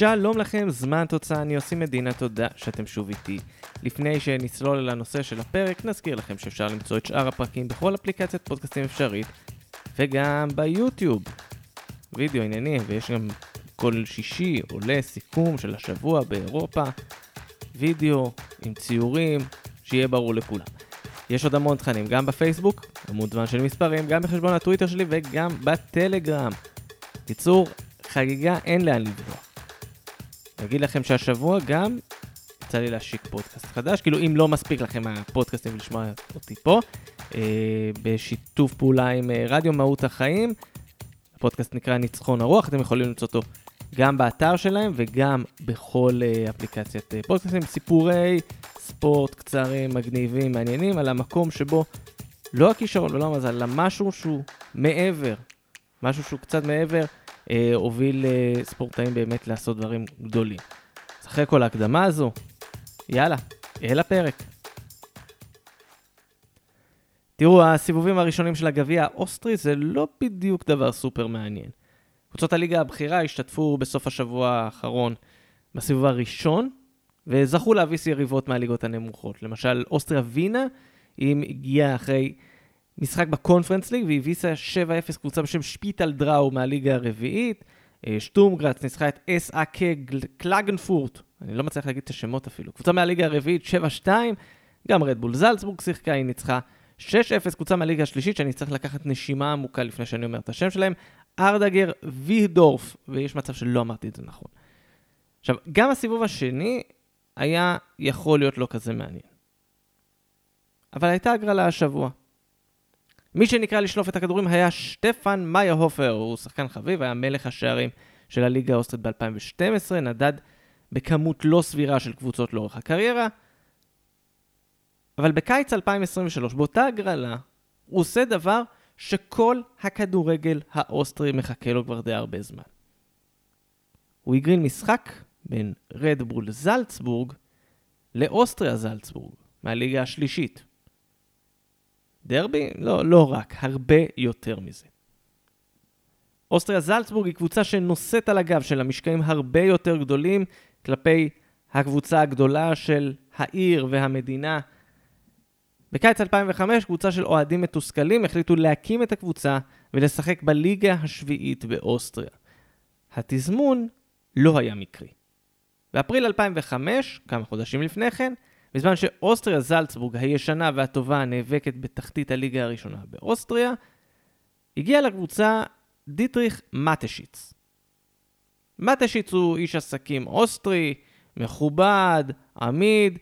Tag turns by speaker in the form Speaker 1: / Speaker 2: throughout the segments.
Speaker 1: שלום לכם, זמן תוצאה, אני עושה מדינה, תודה שאתם שוב איתי. לפני שנצלול אל הנושא של הפרק, נזכיר לכם שאפשר למצוא את שאר הפרקים בכל אפליקציית פודקאסטים אפשרית, וגם ביוטיוב. וידאו עניינים, ויש גם כל שישי עולה סיכום של השבוע באירופה, וידאו עם ציורים, שיהיה ברור לכולם. יש עוד המון תכנים, גם בפייסבוק, עמוד זמן של מספרים, גם בחשבון הטוויטר שלי וגם בטלגרם. קיצור, חגיגה אין לאן לברוח. אגיד לכם שהשבוע גם יצא לי להשיק פודקאסט חדש, כאילו אם לא מספיק לכם הפודקאסטים ולשמוע אותי פה, אה, בשיתוף פעולה עם אה, רדיו מהות החיים, הפודקאסט נקרא ניצחון הרוח, אתם יכולים למצוא אותו גם באתר שלהם וגם בכל אה, אפליקציית אה, פודקאסטים, סיפורי ספורט קצרים, מגניבים, מעניינים, על המקום שבו לא הכישרון ולא המזל, אלא משהו שהוא מעבר, משהו שהוא קצת מעבר, הוביל אה, ספורטאים באמת לעשות דברים גדולים. אז אחרי כל ההקדמה הזו, יאללה, אל הפרק. תראו, הסיבובים הראשונים של הגביע האוסטרי זה לא בדיוק דבר סופר מעניין. קבוצות הליגה הבכירה השתתפו בסוף השבוע האחרון בסיבוב הראשון, וזכו להביס יריבות מהליגות הנמוכות. למשל, אוסטריה וינה, היא הגיעה אחרי משחק בקונפרנס ליג והביסה 7-0 קבוצה בשם שפיטל דראו מהליגה הרביעית. אה, שטומגרץ ניצחה את אס.אק קלגנפורט, אני לא מצליח להגיד את השמות אפילו. קבוצה מהליגה הרביעית 7-2, גם רדבול זלצבורג שיחקה, היא ניצחה 6-0 קבוצה מהליגה השלישית, שאני צריך לקחת נשימה עמוקה לפני שאני אומר את השם שלהם. ארדגר וידורף, ויש מצב שלא אמרתי את זה נכון. עכשיו, גם הסיבוב השני היה יכול להיות לא כזה מעניין. אבל הייתה הגרלה השבוע. מי שנקרא לשלוף את הכדורים היה שטפן מאיירהופר, הוא שחקן חביב, היה מלך השערים של הליגה האוסטרית ב-2012, נדד בכמות לא סבירה של קבוצות לאורך הקריירה. אבל בקיץ 2023, באותה הגרלה, הוא עושה דבר שכל הכדורגל האוסטרי מחכה לו כבר די הרבה זמן. הוא הגרין משחק בין רדבול זלצבורג לאוסטריה זלצבורג, מהליגה השלישית. דרבי? לא, לא רק, הרבה יותר מזה. אוסטריה זלצבורג היא קבוצה שנושאת על הגב שלה משקעים הרבה יותר גדולים כלפי הקבוצה הגדולה של העיר והמדינה. בקיץ 2005 קבוצה של אוהדים מתוסכלים החליטו להקים את הקבוצה ולשחק בליגה השביעית באוסטריה. התזמון לא היה מקרי. באפריל 2005, כמה חודשים לפני כן, בזמן שאוסטריה זלצבורג הישנה והטובה נאבקת בתחתית הליגה הראשונה באוסטריה, הגיע לקבוצה דיטריך מטשיץ. מטשיץ הוא איש עסקים אוסטרי, מכובד, עמיד,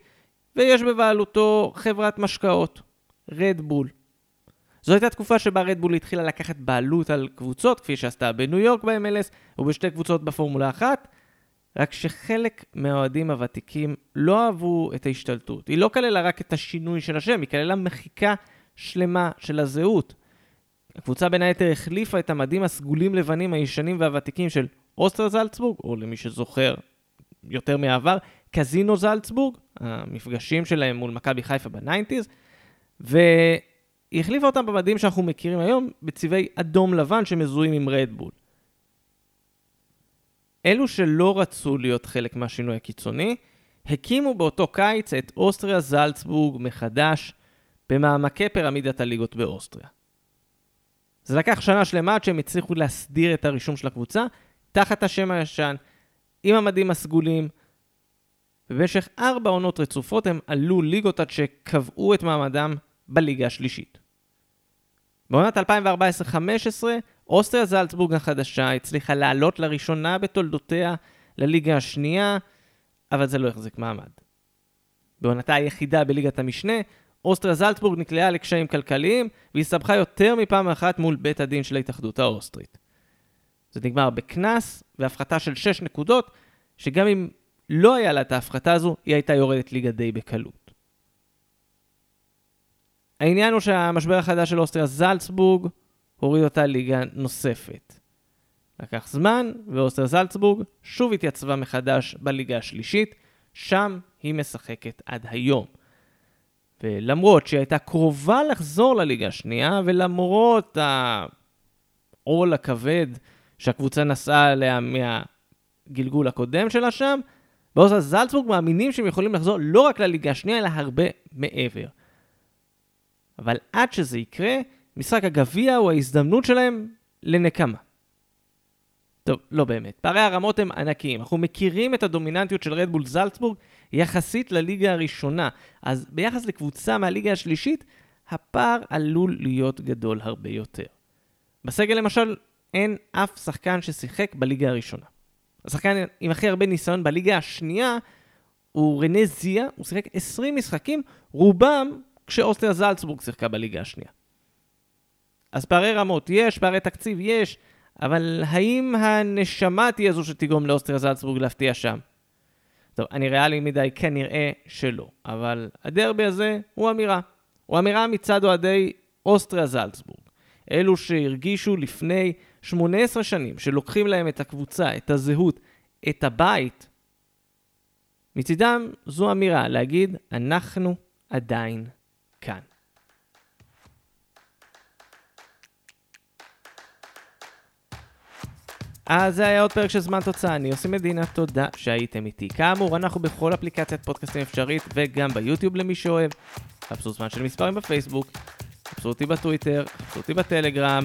Speaker 1: ויש בבעלותו חברת משקאות, רדבול. זו הייתה תקופה שבה רדבול התחילה לקחת בעלות על קבוצות, כפי שעשתה בניו יורק ב-MLS ובשתי קבוצות בפורמולה אחת, רק שחלק מהאוהדים הוותיקים לא אהבו את ההשתלטות. היא לא כללה רק את השינוי של השם, היא כללה מחיקה שלמה של הזהות. הקבוצה בין היתר החליפה את המדים הסגולים לבנים הישנים והוותיקים של אוסטר זלצבורג, או למי שזוכר יותר מהעבר, קזינו זלצבורג, המפגשים שלהם מול מכבי חיפה ב nineties, והיא החליפה אותם במדים שאנחנו מכירים היום בצבעי אדום לבן שמזוהים עם רדבול. אלו שלא רצו להיות חלק מהשינוי הקיצוני, הקימו באותו קיץ את אוסטריה זלצבורג מחדש במעמקי פירמידת הליגות באוסטריה. זה לקח שנה שלמה עד שהם הצליחו להסדיר את הרישום של הקבוצה תחת השם הישן, עם המדים הסגולים, ובמשך ארבע עונות רצופות הם עלו ליגות עד שקבעו את מעמדם בליגה השלישית. בעונת 2014-2015 אוסטריה זלצבורג החדשה הצליחה לעלות לראשונה בתולדותיה לליגה השנייה, אבל זה לא החזיק מעמד. בעונתה היחידה בליגת המשנה, אוסטריה זלצבורג נקלעה לקשיים כלכליים והסתבכה יותר מפעם אחת מול בית הדין של ההתאחדות האוסטרית. זה נגמר בקנס והפחתה של 6 נקודות, שגם אם לא היה לה את ההפחתה הזו, היא הייתה יורדת ליגה די בקלות. העניין הוא שהמשבר החדש של אוסטריה זלצבורג הוריד אותה ליגה נוספת. לקח זמן, ואוסטר זלצבורג שוב התייצבה מחדש בליגה השלישית, שם היא משחקת עד היום. ולמרות שהיא הייתה קרובה לחזור לליגה השנייה, ולמרות העול הכבד שהקבוצה נסעה עליה הגלגול הקודם שלה שם, באוסטריה זלצבורג מאמינים שהם יכולים לחזור לא רק לליגה השנייה, אלא הרבה מעבר. אבל עד שזה יקרה, משחק הגביע הוא ההזדמנות שלהם לנקמה. טוב, לא באמת. פערי הרמות הם ענקיים. אנחנו מכירים את הדומיננטיות של רדבול זלצבורג יחסית לליגה הראשונה. אז ביחס לקבוצה מהליגה השלישית, הפער עלול להיות גדול הרבה יותר. בסגל למשל, אין אף שחקן ששיחק בליגה הראשונה. השחקן עם הכי הרבה ניסיון בליגה השנייה הוא רנה זיה, הוא שיחק 20 משחקים, רובם כשאוסטר זלצבורג שיחקה בליגה השנייה. אז פערי רמות יש, פערי תקציב יש, אבל האם הנשמה תהיה זו שתגרום לאוסטריה זלצבורג להפתיע שם? טוב, אני ריאלי מדי, כנראה שלא, אבל הדרבי הזה הוא אמירה. הוא אמירה מצד אוהדי אוסטריה זלצבורג. אלו שהרגישו לפני 18 שנים שלוקחים להם את הקבוצה, את הזהות, את הבית. מצידם זו אמירה להגיד, אנחנו עדיין כאן. אז זה היה עוד פרק של זמן תוצאה, אני עושה מדינה, תודה שהייתם איתי. כאמור, אנחנו בכל אפליקציית פודקאסטים אפשרית וגם ביוטיוב למי שאוהב. חפשו זמן של מספרים בפייסבוק, חפשו אותי בטוויטר, חפשו אותי בטלגרם.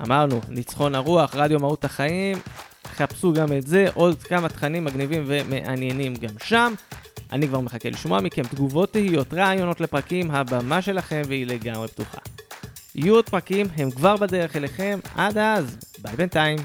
Speaker 1: אמרנו, ניצחון הרוח, רדיו מהות החיים, חפשו גם את זה, עוד כמה תכנים מגניבים ומעניינים גם שם. אני כבר מחכה לשמוע מכם תגובות, תהיות, רעיונות לפרקים, הבמה שלכם והיא לגמרי פתוחה. יהיו עוד פרקים, הם כבר בדרך אליכם, עד אז, ביי בינתיים.